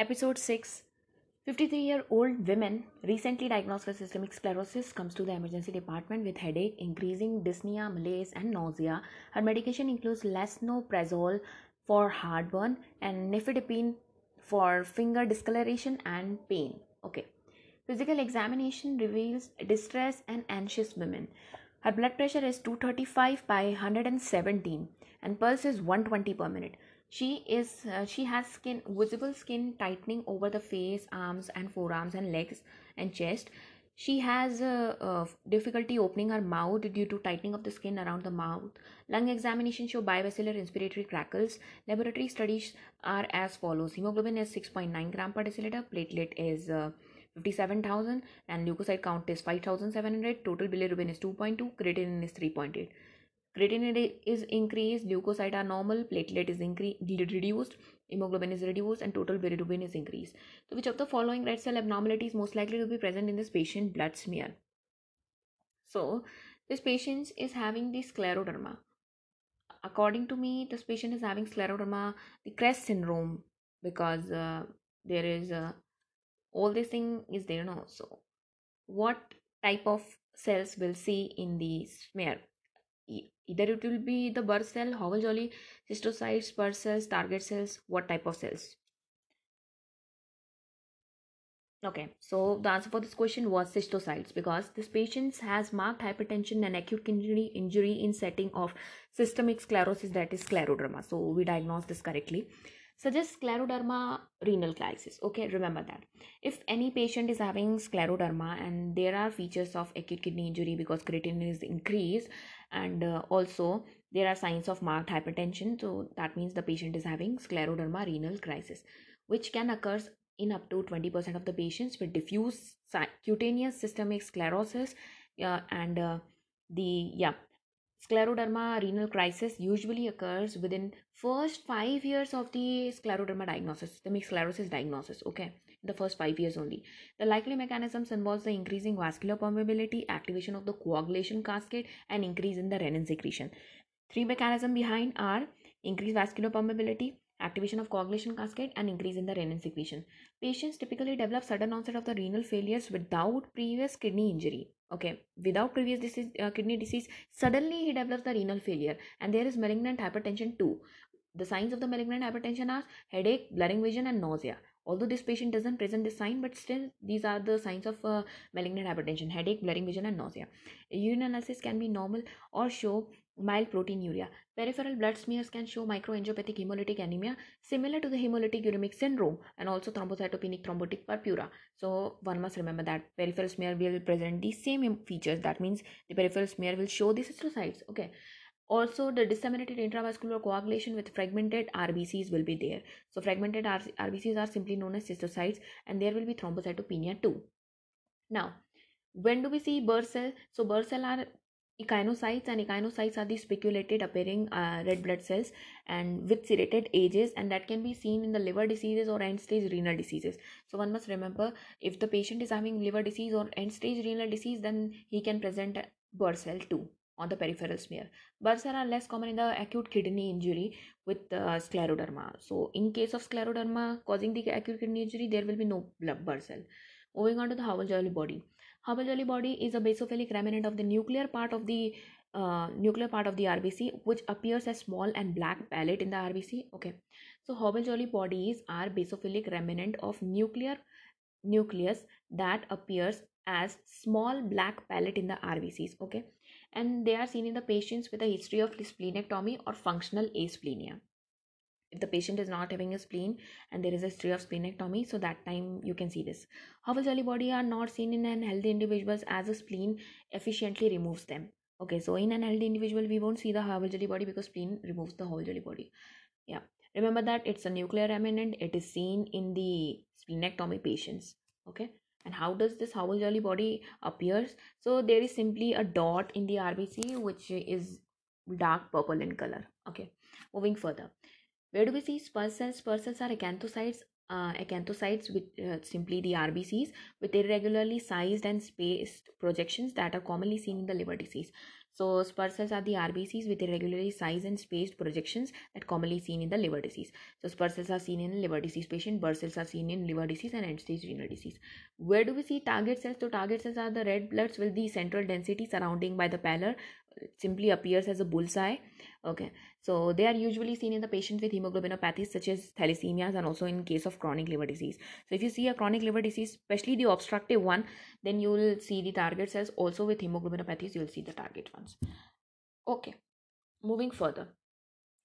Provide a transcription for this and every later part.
Episode 6 53 year old woman recently diagnosed with systemic sclerosis comes to the emergency department with headache, increasing dyspnea, malaise, and nausea. Her medication includes lansoprazole for heartburn and nifedipine for finger discoloration and pain. Okay. Physical examination reveals distress and anxious women. Her blood pressure is 235 by 117 and pulse is 120 per minute she is uh, she has skin visible skin tightening over the face arms and forearms and legs and chest. She has uh, uh, difficulty opening her mouth due to tightening of the skin around the mouth. Lung examination show bibasilar inspiratory crackles. Laboratory studies are as follows. Hemoglobin is 6.9 gram per deciliter. Platelet is uh, 57000 and leukocyte count is 5700 total bilirubin is 2.2 creatinine is 3.8 creatinine is increased leukocyte are normal platelet is increased reduced hemoglobin is reduced and total bilirubin is increased. So which of the following red cell abnormalities most likely to be present in this patient blood smear? So this patient is having the scleroderma. According to me this patient is having scleroderma the crest syndrome because uh, there is uh, all this thing is there now so what type of cells will see in the smear either it will be the Burr cell, Howell Jolly, schistocytes, Burr cells, target cells, what type of cells? Okay, so the answer for this question was schistocytes because this patient has marked hypertension and acute kidney injury in setting of systemic sclerosis that is scleroderma. So we diagnose this correctly suggests scleroderma renal crisis okay remember that if any patient is having scleroderma and there are features of acute kidney injury because creatinine is increased and uh, also there are signs of marked hypertension so that means the patient is having scleroderma renal crisis which can occur in up to 20% of the patients with diffuse cutaneous systemic sclerosis uh, and uh, the yeah Scleroderma renal crisis usually occurs within first 5 years of the scleroderma diagnosis, systemic sclerosis diagnosis, okay? The first 5 years only. The likely mechanisms involves the increasing vascular permeability, activation of the coagulation cascade and increase in the renin secretion. Three mechanisms behind are increased vascular permeability, activation of coagulation cascade and increase in the renin secretion. Patients typically develop sudden onset of the renal failures without previous kidney injury. Okay, without previous disease, uh, kidney disease, suddenly he develops the renal failure and there is malignant hypertension too. The signs of the malignant hypertension are headache, blurring vision and nausea. Although this patient doesn't present this sign, but still these are the signs of uh, malignant hypertension, headache, blurring vision and nausea. Urine analysis can be normal or show mild proteinuria. Peripheral blood smears can show microangiopathic hemolytic anemia similar to the hemolytic uremic syndrome and also thrombocytopenic thrombotic purpura. So one must remember that peripheral smear will present the same features. That means the peripheral smear will show the schistocytes. Okay. Also, the disseminated intravascular coagulation with fragmented RBCs will be there. So fragmented RBCs are simply known as schistocytes and there will be thrombocytopenia too. Now, when do we see Burr cell? So Burr are echinocytes and echinocytes are the spiculated appearing uh, red blood cells and with serrated edges and that can be seen in the liver diseases or end stage renal diseases so one must remember if the patient is having liver disease or end stage renal disease then he can present Burr cell too on the peripheral smear. Cell are less common in the acute kidney injury with uh, scleroderma. So in case of scleroderma causing the acute kidney injury, there will be no Burr cell. Moving on to the Howell-Jolly body. Howell-Jolly body is a basophilic remnant of the nuclear part of the uh, nuclear part of the RBC, which appears as small and black pellet in the RBC. Okay, so Howell-Jolly bodies are basophilic remnant of nuclear nucleus that appears as small black pellet in the RBCs. Okay, and they are seen in the patients with a history of splenectomy or functional asplenia. If the patient is not having a spleen and there is a history of splenectomy so that time you can see this. Howell Jolly body are not seen in an healthy individuals as a spleen efficiently removes them. Okay so in an healthy individual we won't see the Howell Jolly body because spleen removes the Howell Jolly body. Yeah remember that it's a nuclear remnant it is seen in the splenectomy patients. Okay and how does this Jolly body appears? So there is simply a dot in the RBC which is dark purple in color. Okay moving further. Where do we see Spurs cells? Spurs cells are acanthocytes, uh, acanthocytes with uh, simply the RBCs with irregularly sized and spaced projections that are commonly seen in the liver disease. So spur cells are the RBCs with irregularly sized and spaced projections that commonly seen in the liver disease. So spur cells are seen in liver disease patient, Burr cells are seen in liver disease and end-stage renal disease. Where do we see target cells? So target cells are the red bloods with the central density surrounding by the pallor simply appears as a bullseye. Okay. So they are usually seen in the patients with hemoglobinopathies such as thalassemias and also in case of chronic liver disease. So if you see a chronic liver disease especially the obstructive one then you will see the target cells also with hemoglobinopathies you will see the target ones. Okay. Moving further.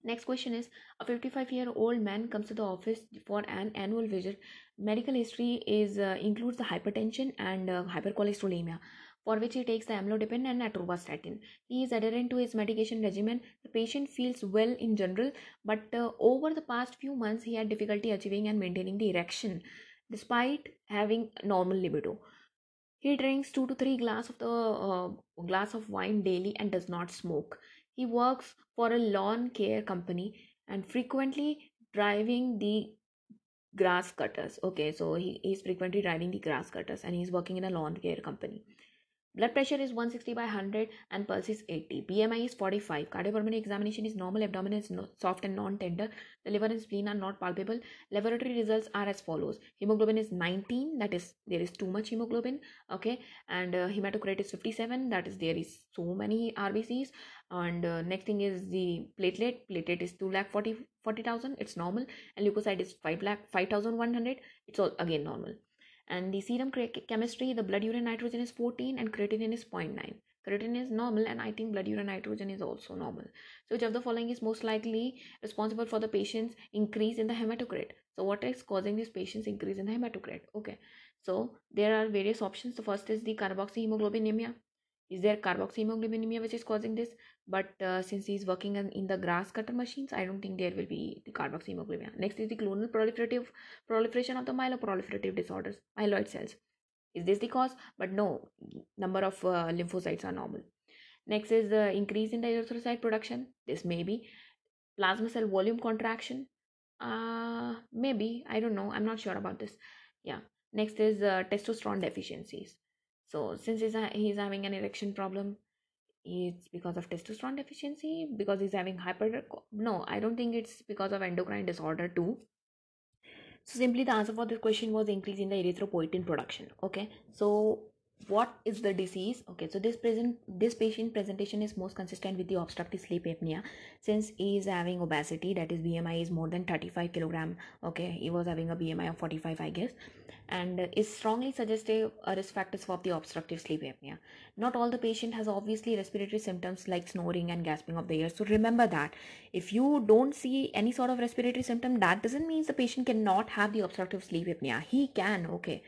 Next question is a 55 year old man comes to the office for an annual visit. Medical history is uh, includes the hypertension and uh, hypercholesterolemia for which he takes the amlodipine and atorvastatin. He is adherent to his medication regimen. The patient feels well in general, but uh, over the past few months, he had difficulty achieving and maintaining the erection despite having normal libido. He drinks two to three glass of the uh, glass of wine daily and does not smoke. He works for a lawn care company and frequently driving the grass cutters. Okay, so he is frequently driving the grass cutters and he's working in a lawn care company. Blood pressure is 160 by 100 and pulse is 80. BMI is 45. Cardiopulmonary examination is normal. Abdomen is no, soft and non-tender. The liver and spleen are not palpable. Laboratory results are as follows. Hemoglobin is 19. That is, there is too much hemoglobin. Okay. And uh, hematocrit is 57. That is, there is so many RBCs. And uh, next thing is the platelet. Platelet is 2 lakh 40, 40,000. It's normal. And leukocyte is 5 lakh 5,100. It's all again normal and the serum chemistry the blood urea nitrogen is 14 and creatinine is 0.9 creatinine is normal and i think blood urea nitrogen is also normal. So which of the following is most likely responsible for the patient's increase in the hematocrit? So what is causing this patient's increase in the hematocrit? Okay. So there are various options. The first is the carboxyhemoglobinemia is there carboxyhemoglobinemia which is causing this? But uh, since he's working in, in the grass cutter machines i don't think there will be the carboxyhemoglobinemia next is the clonal proliferative proliferation of the myeloproliferative disorders myeloid cells. Is this the cause? But no number of uh, lymphocytes are normal. Next is the increase in the erythrocyte production. This may be plasma cell volume contraction. Uh maybe i don't know i'm not sure about this. Yeah. Next is uh, testosterone deficiencies so since he's, he's having an erection problem it's because of testosterone deficiency because he's having hyper no i don't think it's because of endocrine disorder too. So simply the answer for this question was increase in the erythropoietin production okay? So what is the disease? Okay so this present this patient presentation is most consistent with the obstructive sleep apnea. Since he is having obesity that is bmi is more than 35 kilogram okay he was having a bmi of 45 i guess and is strongly suggestive risk factors for the obstructive sleep apnea. Not all the patient has obviously respiratory symptoms like snoring and gasping of the air so remember that. If you don't see any sort of respiratory symptom that doesn't mean the patient cannot have the obstructive sleep apnea. He can okay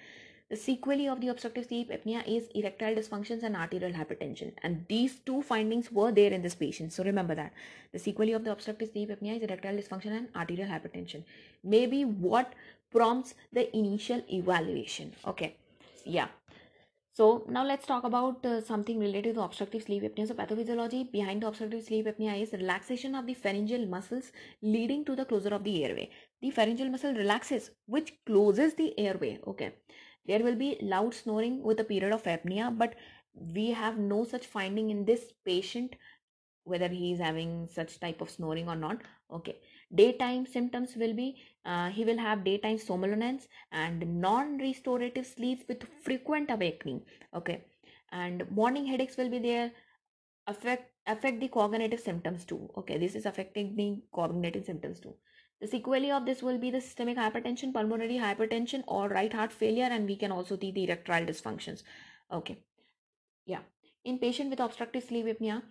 the sequelae of the obstructive sleep apnea is erectile dysfunctions and arterial hypertension. And these two findings were there in this patient. So remember that. The sequelae of the obstructive sleep apnea is erectile dysfunction and arterial hypertension. Maybe what prompts the initial evaluation. Okay. Yeah. So now let's talk about uh, something related to obstructive sleep apnea. So pathophysiology behind the obstructive sleep apnea is relaxation of the pharyngeal muscles leading to the closure of the airway. The pharyngeal muscle relaxes, which closes the airway. Okay there will be loud snoring with a period of apnea, but we have no such finding in this patient whether he is having such type of snoring or not. Okay. Daytime symptoms will be uh, he will have daytime somnolence and non-restorative sleep with frequent awakening. Okay. And morning headaches will be there affect affect the cognitive symptoms too okay this is affecting the cognitive symptoms too the sequelae of this will be the systemic hypertension, pulmonary hypertension, or right heart failure, and we can also see the erectile dysfunctions. Okay. Yeah. In patient with obstructive sleep apnea,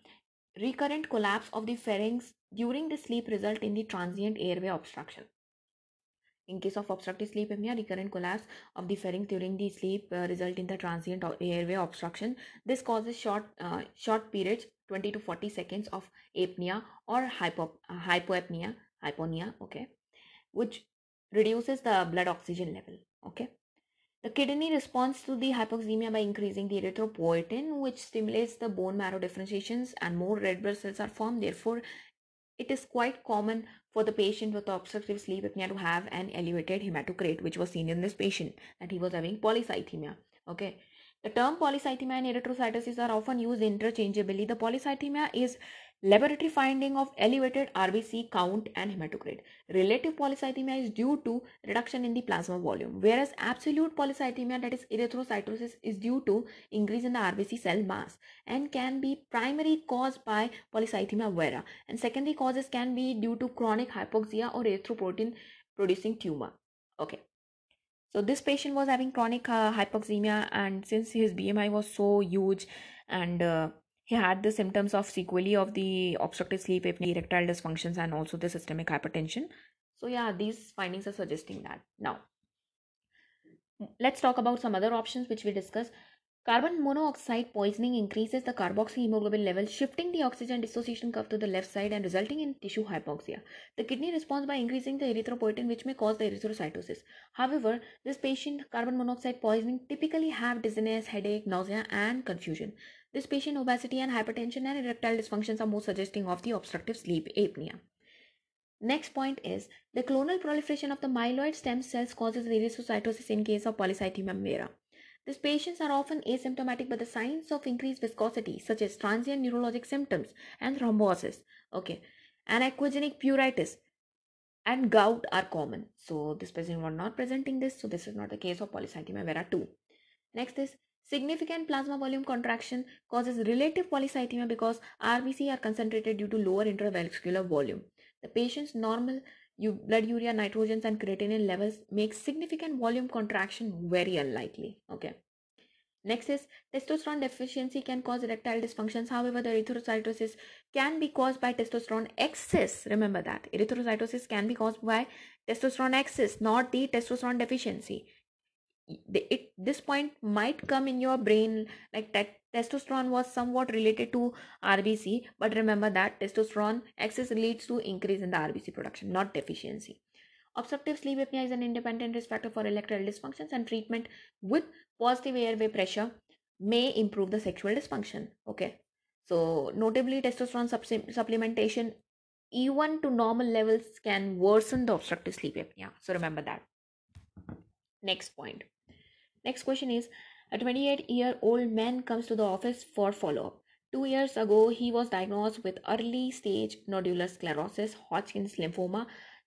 recurrent collapse of the pharynx during the sleep result in the transient airway obstruction. In case of obstructive sleep apnea, recurrent collapse of the pharynx during the sleep uh, result in the transient airway obstruction. This causes short uh, short periods, 20 to 40 seconds of apnea or hypo, uh, hypoapnea hyponia okay which reduces the blood oxygen level okay. The kidney responds to the hypoxemia by increasing the erythropoietin which stimulates the bone marrow differentiations and more red blood cells are formed. Therefore it is quite common for the patient with obstructive sleep apnea to have an elevated hematocrit which was seen in this patient that he was having polycythemia okay. The term polycythemia and erythrocytosis are often used interchangeably. The polycythemia is laboratory finding of elevated RBC count and hematocrit. Relative polycythemia is due to reduction in the plasma volume, whereas absolute polycythemia, that is erythrocytosis, is due to increase in the RBC cell mass and can be primary caused by polycythemia vera, and secondary causes can be due to chronic hypoxia or erythropoietin producing tumor. Okay. So this patient was having chronic uh, hypoxemia, and since his BMI was so huge, and uh, he had the symptoms of sequelae of the obstructive sleep apnea, erectile dysfunctions, and also the systemic hypertension. So yeah, these findings are suggesting that. Now, let's talk about some other options which we discussed. Carbon monoxide poisoning increases the carboxyhemoglobin level, shifting the oxygen dissociation curve to the left side and resulting in tissue hypoxia. The kidney responds by increasing the erythropoietin, which may cause the erythrocytosis. However, this patient carbon monoxide poisoning typically have dizziness, headache, nausea, and confusion. This patient obesity and hypertension and erectile dysfunctions are more suggesting of the obstructive sleep apnea. Next point is the clonal proliferation of the myeloid stem cells causes erythrocytosis in case of polycythemia vera. These patients are often asymptomatic, but the signs of increased viscosity, such as transient neurologic symptoms and thrombosis, okay, and aquagenic and gout are common. So this patient was not presenting this, so this is not the case of polycythemia vera 2. Next is significant plasma volume contraction causes relative polycythemia because RBC are concentrated due to lower intravascular volume. The patient's normal blood urea nitrogens and creatinine levels make significant volume contraction very unlikely okay? Next is testosterone deficiency can cause erectile dysfunctions. However the erythrocytosis can be caused by testosterone excess. Remember that. Erythrocytosis can be caused by testosterone excess not the testosterone deficiency it, this point might come in your brain like that testosterone was somewhat related to rbc but remember that testosterone excess leads to increase in the rbc production not deficiency. Obstructive sleep apnea is an independent risk factor for erectile dysfunctions and treatment with positive airway pressure may improve the sexual dysfunction okay? So notably testosterone supplementation even to normal levels can worsen the obstructive sleep apnea. So remember that. Next point Next question is A 28 year old man comes to the office for follow up. Two years ago, he was diagnosed with early stage nodular sclerosis, Hodgkin's lymphoma.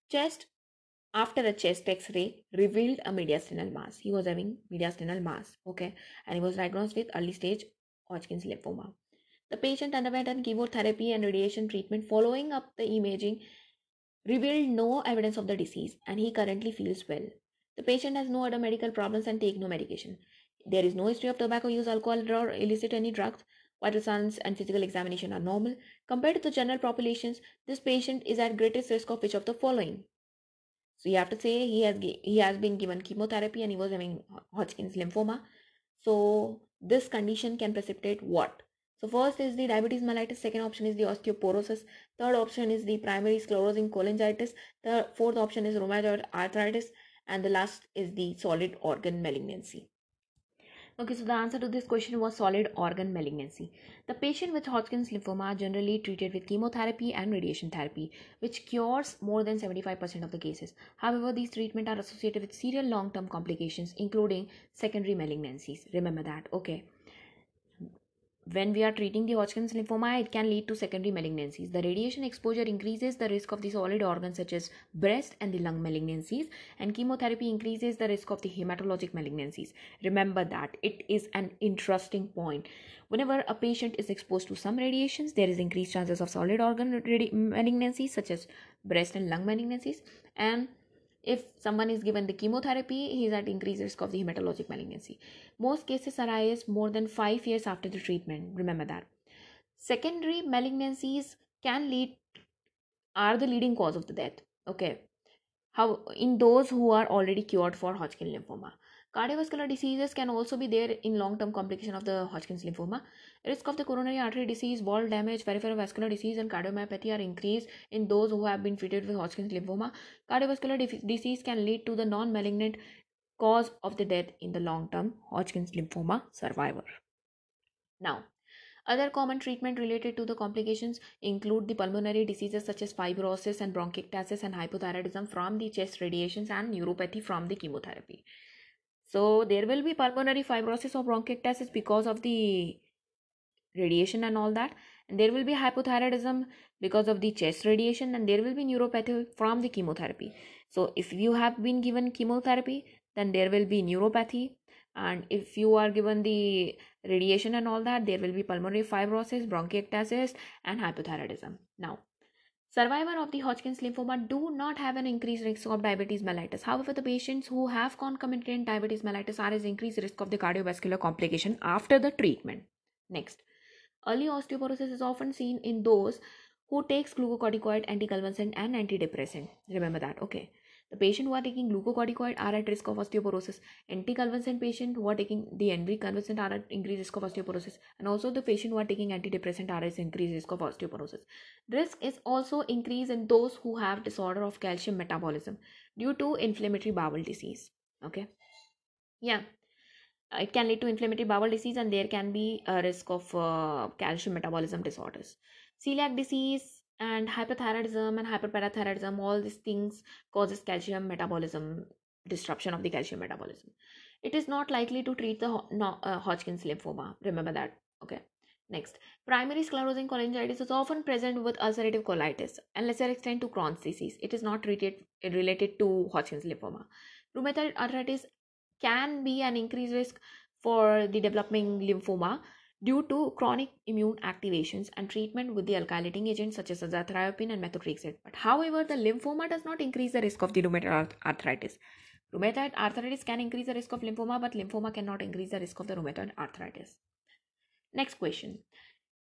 Chest after a chest x-ray revealed a mediastinal mass. He was having mediastinal mass, okay, and he was diagnosed with early stage Hodgkin's lymphoma. The patient underwent chemotherapy and radiation treatment. Following up the imaging, revealed no evidence of the disease, and he currently feels well. The patient has no other medical problems and take no medication. There is no history of tobacco use, alcohol, or illicit any drugs. Vital signs and physical examination are normal. Compared to the general populations, this patient is at greatest risk of which of the following? So you have to say he has he has been given chemotherapy and he was having Hodgkin's lymphoma. So this condition can precipitate what? So first is the diabetes mellitus, second option is the osteoporosis, third option is the primary sclerosing cholangitis, the fourth option is rheumatoid arthritis, and the last is the solid organ malignancy. Okay, so the answer to this question was solid organ malignancy. The patient with Hodgkin's lymphoma generally treated with chemotherapy and radiation therapy, which cures more than 75% of the cases. However, these treatments are associated with serious long-term complications, including secondary malignancies. Remember that, okay? When we are treating the Hodgkin's lymphoma, it can lead to secondary malignancies. The radiation exposure increases the risk of the solid organs such as breast and the lung malignancies, and chemotherapy increases the risk of the hematologic malignancies. Remember that it is an interesting point. Whenever a patient is exposed to some radiations, there is increased chances of solid organ malignancies such as breast and lung malignancies, and if someone is given the chemotherapy, he is at increased risk of the hematologic malignancy. Most cases arise more than five years after the treatment. Remember that. Secondary malignancies can lead are the leading cause of the death. Okay. How in those who are already cured for Hodgkin lymphoma. Cardiovascular diseases can also be there in long-term complication of the Hodgkin's lymphoma. Risk of the coronary artery disease, wall damage, peripheral vascular disease, and cardiomyopathy are increased in those who have been treated with Hodgkin's lymphoma. Cardiovascular disease can lead to the non-malignant cause of the death in the long-term Hodgkin's lymphoma survivor. Now, other common treatment related to the complications include the pulmonary diseases such as fibrosis and bronchiectasis and hypothyroidism from the chest radiations and neuropathy from the chemotherapy. So there will be pulmonary fibrosis or bronchiectasis because of the radiation and all that. And there will be hypothyroidism because of the chest radiation and there will be neuropathy from the chemotherapy. So if you have been given chemotherapy then there will be neuropathy. And if you are given the radiation and all that there will be pulmonary fibrosis bronchiectasis and hypothyroidism. Now Survivor of the Hodgkin's lymphoma do not have an increased risk of diabetes mellitus. However, the patients who have concomitant diabetes mellitus are at increased risk of the cardiovascular complication after the treatment. Next, early osteoporosis is often seen in those who takes glucocorticoid, anticonvulsant and antidepressant. Remember that, okay. The patient who are taking glucocorticoid are at risk of osteoporosis. Anticonvulsant patient who are taking the anticonvulsant are at increased risk of osteoporosis. And also the patient who are taking antidepressant are at increased risk of osteoporosis. Risk is also increased in those who have disorder of calcium metabolism due to inflammatory bowel disease. Okay. Yeah. It can lead to inflammatory bowel disease and there can be a risk of uh, calcium metabolism disorders. Celiac disease and hyperthyroidism and hyperparathyroidism all these things causes calcium metabolism disruption of the calcium metabolism. It is not likely to treat the uh, hodgkin's lymphoma. Remember that. Okay. Next. Primary sclerosing cholangitis is often present with ulcerative colitis and lesser extent to crohn's disease. It is not treated related to hodgkin's lymphoma. Rheumatoid arthritis can be an increased risk for the developing lymphoma due to chronic immune activations and treatment with the alkylating agents such as azathioprine and methotrexate. But however, the lymphoma does not increase the risk of the rheumatoid arthritis. Rheumatoid arthritis can increase the risk of lymphoma, but lymphoma cannot increase the risk of the rheumatoid arthritis. Next question.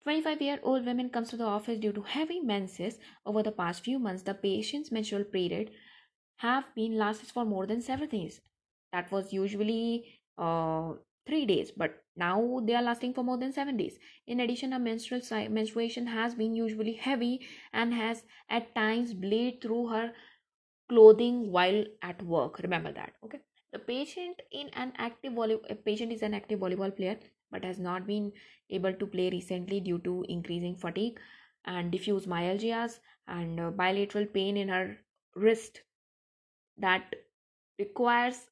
25 year old woman comes to the office due to heavy menses. Over the past few months, the patient's menstrual period have been lasted for more than seven days. That was usually uh, three days, but now they are lasting for more than seven days. In addition, a menstrual menstruation has been usually heavy and has at times bled through her clothing while at work. Remember that. Okay. The patient in an active volleyball patient is an active volleyball player but has not been able to play recently due to increasing fatigue and diffuse myalgias and uh, bilateral pain in her wrist that requires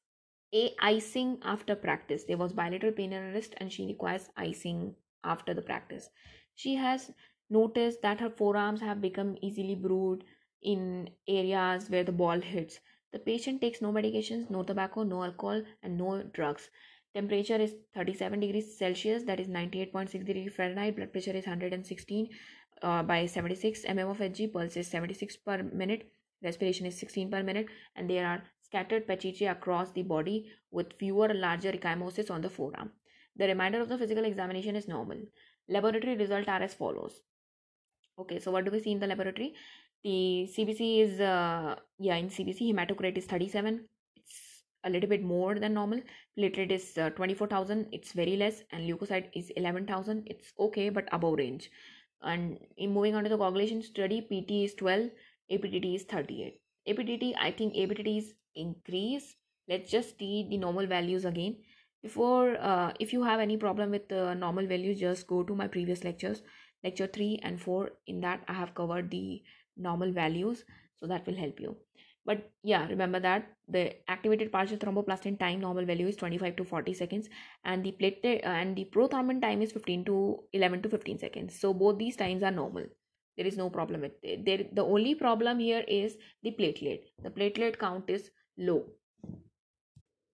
a icing after practice. There was bilateral pain in her wrist and she requires icing after the practice. She has noticed that her forearms have become easily bruised in areas where the ball hits. The patient takes no medications, no tobacco, no alcohol, and no drugs. Temperature is 37 degrees Celsius, that is 98.6 degrees Fahrenheit. Blood pressure is 116 uh, by 76 mm of Hg. Pulse is 76 per minute. Respiration is 16 per minute, and there are scattered petechiae across the body with fewer larger ecchymosis on the forearm. The remainder of the physical examination is normal. Laboratory results are as follows. Okay, so what do we see in the laboratory? The CBC is, uh, yeah, in CBC, hematocrit is 37. It's a little bit more than normal. Platelet is uh, 24,000. It's very less. And leukocyte is 11,000. It's okay, but above range. And in moving on to the coagulation study, PT is 12, APTT is 38. APTT, I think APTT is increase let's just see the normal values again. Before uh, if you have any problem with the normal values just go to my previous lectures lecture 3 and 4 in that i have covered the normal values so that will help you. But yeah remember that the activated partial thromboplastin time normal value is 25 to 40 seconds and the platelet uh, and the prothrombin time is 15 to 11 to 15 seconds. So both these times are normal. There is no problem with it. There the only problem here is the platelet. The platelet count is low.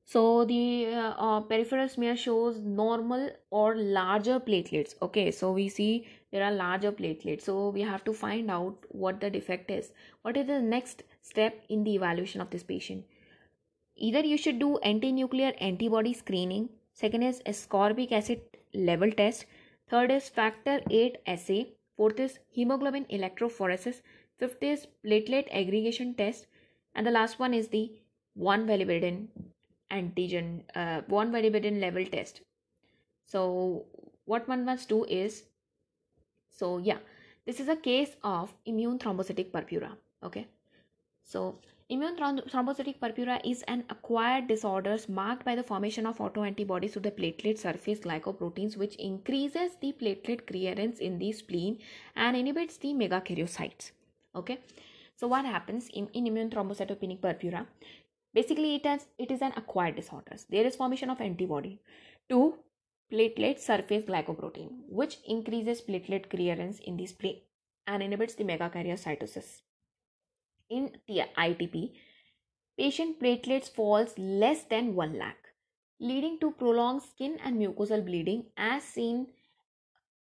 So the uh, uh, peripheral smear shows normal or larger platelets. Okay, so we see there are larger platelets. So we have to find out what the defect is. What is the next step in the evaluation of this patient? Either you should do anti-nuclear antibody screening. Second is ascorbic acid level test. Third is factor 8 assay. Fourth is hemoglobin electrophoresis. Fifth is platelet aggregation test. And the last one is the von Willebrand antigen uh, von Willebrand level test. So what one must do is so yeah this is a case of immune thrombocytic purpura okay? So immune thrombocytic purpura is an acquired disorder marked by the formation of autoantibodies to the platelet surface glycoproteins which increases the platelet clearance in the spleen and inhibits the megakaryocytes okay? So what happens in, in immune thrombocytopenic purpura basically it has it is an acquired disorder there is formation of antibody to platelet surface glycoprotein which increases platelet clearance in the spleen and inhibits the megakaryocytosis. In the itp patient platelets falls less than 1 lakh leading to prolonged skin and mucosal bleeding. As seen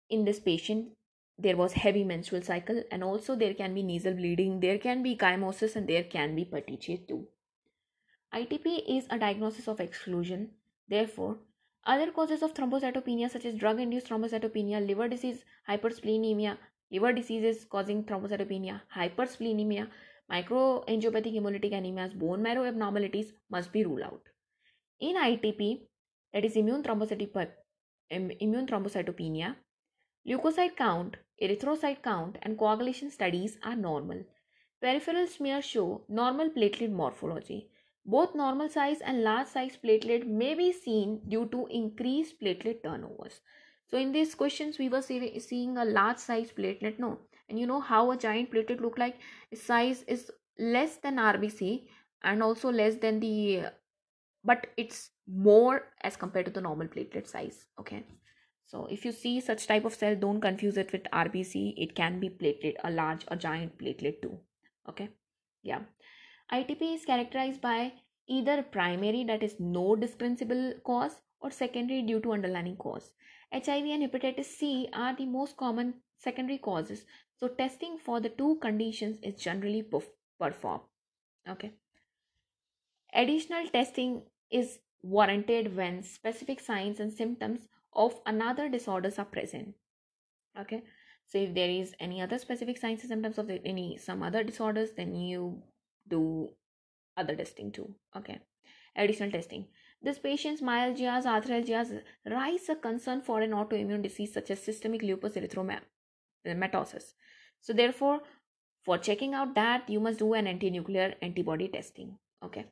in this patient there was heavy menstrual cycle and also there can be nasal bleeding there can be chymosis and there can be petechiae too ITP is a diagnosis of exclusion. Therefore, other causes of thrombocytopenia such as drug-induced thrombocytopenia, liver disease, hypersplenemia, liver diseases causing thrombocytopenia, hypersplenemia, microangiopathic hemolytic anemias, bone marrow abnormalities must be ruled out. In ITP, that is immune thrombocytic immune thrombocytopenia, leukocyte count, erythrocyte count, and coagulation studies are normal. Peripheral smears show normal platelet morphology. Both normal size and large size platelet may be seen due to increased platelet turnovers. So in these questions, we were see, seeing a large size platelet, no? And you know how a giant platelet look like? Its size is less than RBC and also less than the, but it's more as compared to the normal platelet size, okay? So if you see such type of cell, don't confuse it with RBC. It can be platelet, a large, a giant platelet too, okay? Yeah. ITP is characterized by either primary that is no discernible cause or secondary due to underlying cause. HIV and hepatitis C are the most common secondary causes. So testing for the two conditions is generally performed. Okay. Additional testing is warranted when specific signs and symptoms of another disorders are present. Okay. So if there is any other specific signs and symptoms of any some other disorders, then you do other testing too. Okay. Additional testing. This patient's myalgias, arthralgias rise a concern for an autoimmune disease such as systemic lupus erythematosus. Uh, so therefore, for checking out that, you must do an anti-nuclear antibody testing. Okay.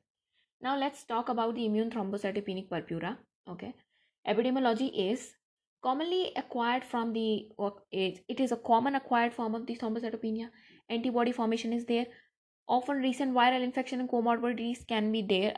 Now let's talk about the immune thrombocytopenic purpura. Okay. Epidemiology is commonly acquired from the it is a common acquired form of the thrombocytopenia antibody formation is there Often recent viral infection and comorbidities can be there.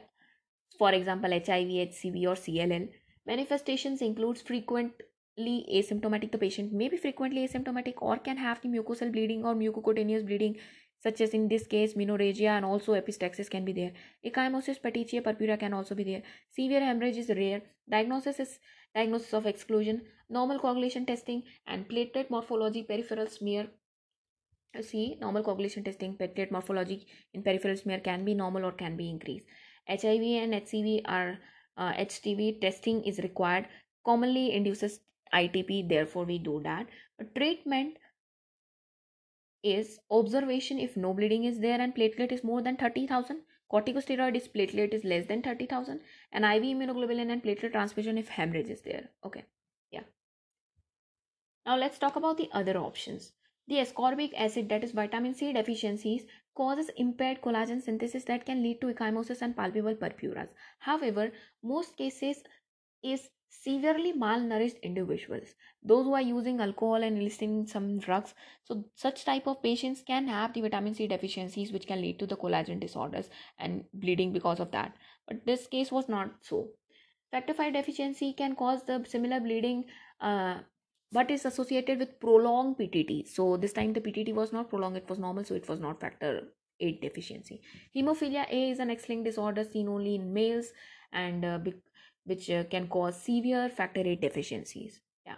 For example, HIV, HCV or CLL. Manifestations includes frequently asymptomatic. The patient may be frequently asymptomatic or can have the mucosal bleeding or mucocutaneous bleeding such as in this case menorrhagia and also epistaxis can be there. Ecchymosis, petechiae, purpura can also be there. Severe hemorrhage is rare. Diagnosis is diagnosis of exclusion, normal coagulation testing and platelet morphology, peripheral smear see normal coagulation testing platelet morphology in peripheral smear can be normal or can be increased. Hiv and hcv are uh, HIV testing is required commonly induces ITP therefore we do that. But treatment is observation if no bleeding is there and platelet is more than 30000 corticosteroid is platelet is less than 30000 and IV immunoglobulin and platelet transfusion if hemorrhage is there. Okay yeah. Now let's talk about the other options the ascorbic acid, that is vitamin C deficiencies, causes impaired collagen synthesis that can lead to ecchymosis and palpable purpuras. However, most cases is severely malnourished individuals those who are using alcohol and listing some drugs. So such type of patients can have the vitamin c deficiencies which can lead to the collagen disorders and bleeding because of that. But this case was not so. Factor V deficiency can cause the similar bleeding uh, but is associated with prolonged PTT. So this time the PTT was not prolonged, it was normal, so it was not factor 8 deficiency. Hemophilia A is an X-linked disorder seen only in males and uh, which uh, can cause severe factor 8 deficiencies. Yeah.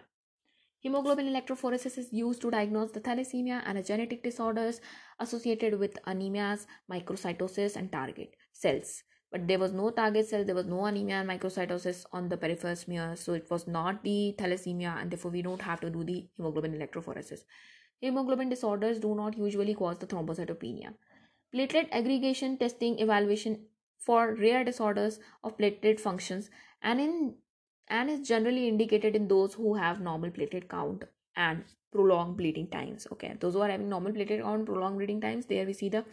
Hemoglobin electrophoresis is used to diagnose the thalassemia and genetic disorders associated with anemias, microcytosis, and target cells but there was no target cell, there was no anemia and microcytosis on the peripheral smear, so it was not the thalassemia, and therefore we don't have to do the hemoglobin electrophoresis. Hemoglobin disorders do not usually cause the thrombocytopenia. Platelet aggregation testing evaluation for rare disorders of platelet functions and in and is generally indicated in those who have normal platelet count and prolonged bleeding times. Okay, those who are having normal platelet count, prolonged bleeding times, there we see the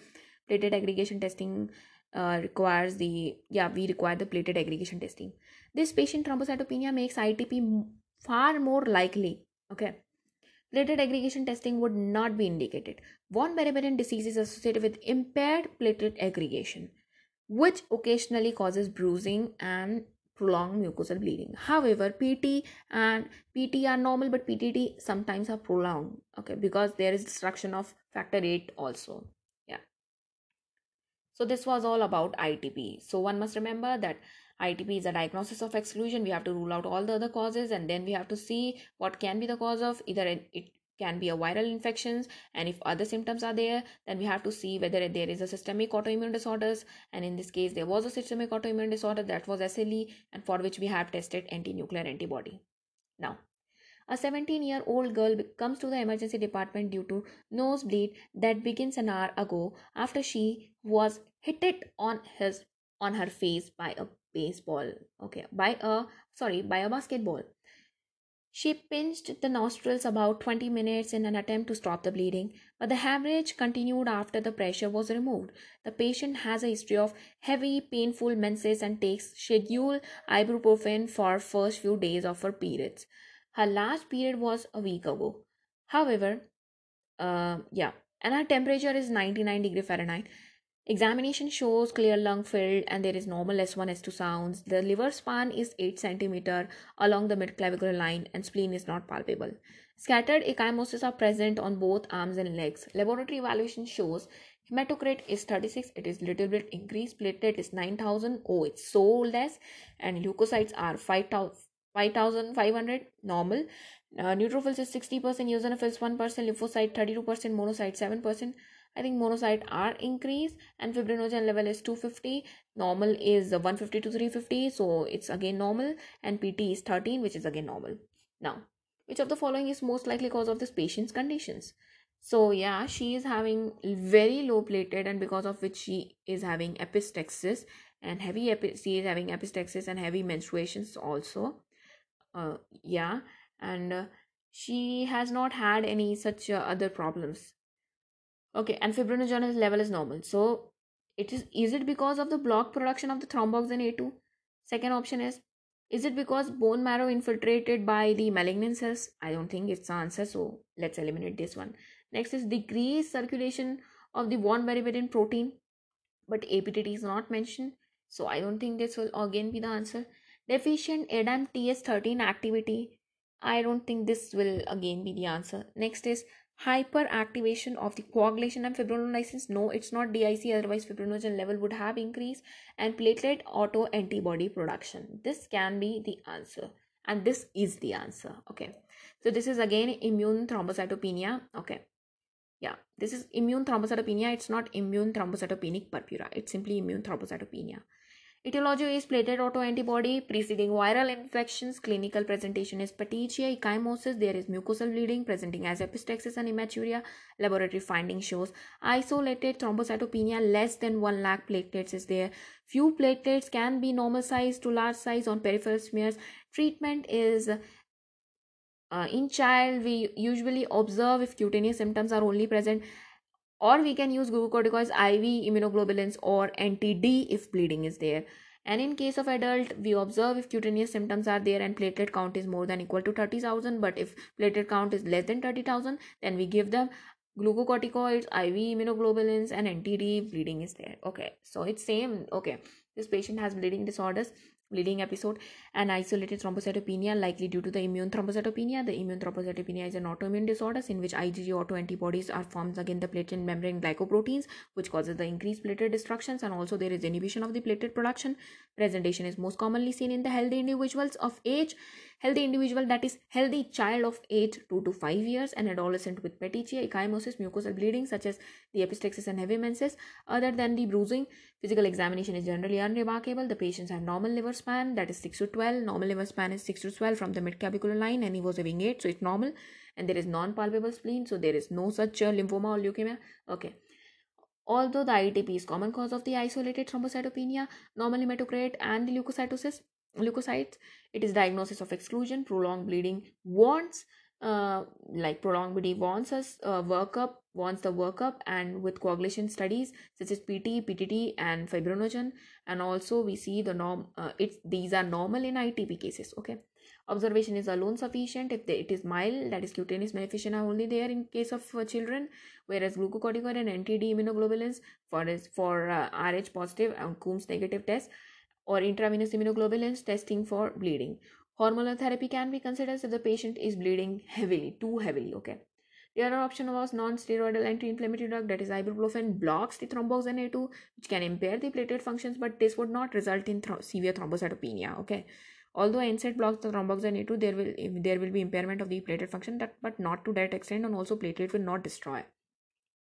platelet aggregation testing uh, requires the yeah we require the platelet aggregation testing this patient thrombocytopenia makes itp far more likely okay platelet aggregation testing would not be indicated von Willebrand disease is associated with impaired platelet aggregation which occasionally causes bruising and prolonged mucosal bleeding. However, PT and PT are normal, but PTT sometimes are prolonged. Okay, because there is destruction of factor 8 also. So this was all about ITP. So one must remember that ITP is a diagnosis of exclusion. We have to rule out all the other causes and then we have to see what can be the cause of either it can be a viral infections and if other symptoms are there then we have to see whether there is a systemic autoimmune disorders and in this case there was a systemic autoimmune disorder that was SLE and for which we have tested anti-nuclear antibody. Now a 17 year old girl comes to the emergency department due to nosebleed that begins an hour ago after she was hit it on his on her face by a baseball okay by a sorry by a basketball she pinched the nostrils about 20 minutes in an attempt to stop the bleeding, but the hemorrhage continued after the pressure was removed. The patient has a history of heavy, painful menses and takes scheduled ibuprofen for first few days of her periods. Her last period was a week ago. However, uh, yeah, and her temperature is 99 degree Fahrenheit. Examination shows clear lung filled and there is normal S1 S2 sounds. The liver span is 8 cm along the midclavicular line and spleen is not palpable. Scattered ecchymosis are present on both arms and legs. Laboratory evaluation shows hematocrit is 36, it is little bit increased, platelet is 9000, oh it's so less and leukocytes are 5000. 5500 normal. Uh, neutrophils is 60%, eosinophils 1%, lymphocyte 32%, monocyte 7%. I think monocyte are increased and fibrinogen level is 250. Normal is 150 to 350. So it's again normal and PT is 13 which is again normal. Now, which of the following is most likely cause of this patient's conditions? So yeah, she is having very low platelet and because of which she is having epistaxis and heavy epi- she is having epistaxis and heavy menstruations also. Uh, yeah, and uh, she has not had any such uh, other problems okay and fibrinogen level is normal. So it is is it because of the block production of the thromboxane a2 second option is is it because bone marrow infiltrated by the malignant cells? I don't think it's the answer so let's eliminate this one. Next is decreased circulation of the von Willebrand protein but aptt is not mentioned so i don't think this will again be the answer. Deficient adam ts13 activity i don't think this will again be the answer. Next is hyperactivation of the coagulation and fibrinolysis no it's not dic otherwise fibrinogen level would have increased. And platelet auto antibody production. This can be the answer. And this is the answer. Okay. So this is again immune thrombocytopenia. Okay. Yeah. This is immune thrombocytopenia. It's not immune thrombocytopenic purpura. It's simply immune thrombocytopenia Etiology is platelet autoantibody preceding viral infections. Clinical presentation is petechiae, ecchymosis. There is mucosal bleeding presenting as epistaxis and hematuria. Laboratory finding shows isolated thrombocytopenia less than 1 lakh platelets is there. Few platelets can be normal size to large size on peripheral smears. Treatment is uh, in child we usually observe if cutaneous symptoms are only present or we can use glucocorticoids iv immunoglobulins or anti-d if bleeding is there. And in case of adult we observe if cutaneous symptoms are there and platelet count is more than equal to 30000 but if platelet count is less than 30000 then we give them glucocorticoids iv immunoglobulins and anti-d bleeding is there. Okay. So it's same. Okay. This patient has bleeding disorders bleeding episode and isolated thrombocytopenia likely due to the immune thrombocytopenia. The immune thrombocytopenia is an autoimmune disorder in which IgG autoantibodies are formed against the platelet membrane glycoproteins which causes the increased platelet destructions and also there is inhibition of the platelet production. Presentation is most commonly seen in the healthy individuals of age healthy individual that is healthy child of age 2 to 5 years and adolescent with petechiae, ecchymosis, mucosal bleeding such as the epistaxis and heavy menses. Other than the bruising, physical examination is generally unremarkable. The patients have normal liver span that is 6 to 12. Normal liver span is 6 to 12 from the midclavicular line and he was having 8 so it's normal and there is non-palpable spleen so there is no such uh, lymphoma or leukemia. Okay. Although the ITP is common cause of the isolated thrombocytopenia, normal hematocrit and the leukocytosis, leukocytes. It is diagnosis of exclusion prolonged bleeding wants uh, like prolonged bleeding wants us uh, workup wants the workup and with coagulation studies such as pt ptt and fibrinogen and also we see the norm uh, it's these are normal in itp cases okay? Observation is alone sufficient. If it is mild that is cutaneous manifestation are only there in case of uh, children whereas glucocorticoid and anti-d immunoglobulins for is for uh, rh positive and coombs negative test or intravenous immunoglobulins testing for bleeding. Hormonal therapy can be considered if the patient is bleeding heavily too heavily okay? The other option was non-steroidal anti-inflammatory drug that is ibuprofen blocks the thromboxane A2 which can impair the platelet functions but this would not result in severe thrombocytopenia okay? Although NSAID blocks the thromboxane A2 there will there will be impairment of the platelet function that but not to that extent and also platelet will not destroy.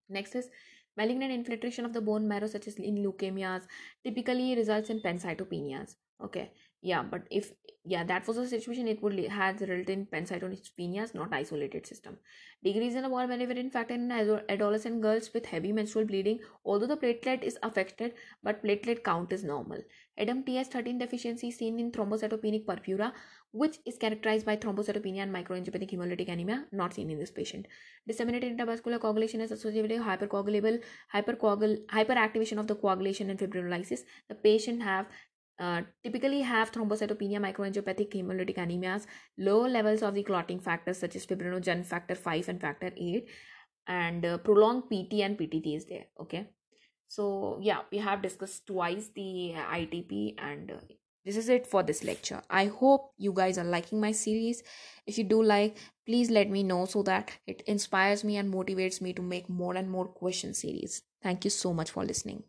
Next is malignant infiltration of the bone marrow such as in leukemias typically results in pancytopenias okay yeah but if yeah that was the situation it would have resulted in pancytopenias not isolated system. Decrease in the von Willebrand factor in adolescent girls with heavy menstrual bleeding although the platelet is affected but platelet count is normal. ADAMTS13 deficiency seen in thrombocytopenic purpura which is characterized by thrombocytopenia and microangiopathic hemolytic anemia not seen in this patient. Disseminated intravascular coagulation is associated with hypercoagulable hypercoagul hyperactivation of the coagulation and fibrinolysis the patient have uh, typically have thrombocytopenia, microangiopathic hemolytic anemias, low levels of the clotting factors such as fibrinogen factor 5 and factor 8, and uh, prolonged PT and PTT is there. Okay, so yeah, we have discussed twice the ITP, and uh, this is it for this lecture. I hope you guys are liking my series. If you do like, please let me know so that it inspires me and motivates me to make more and more question series. Thank you so much for listening.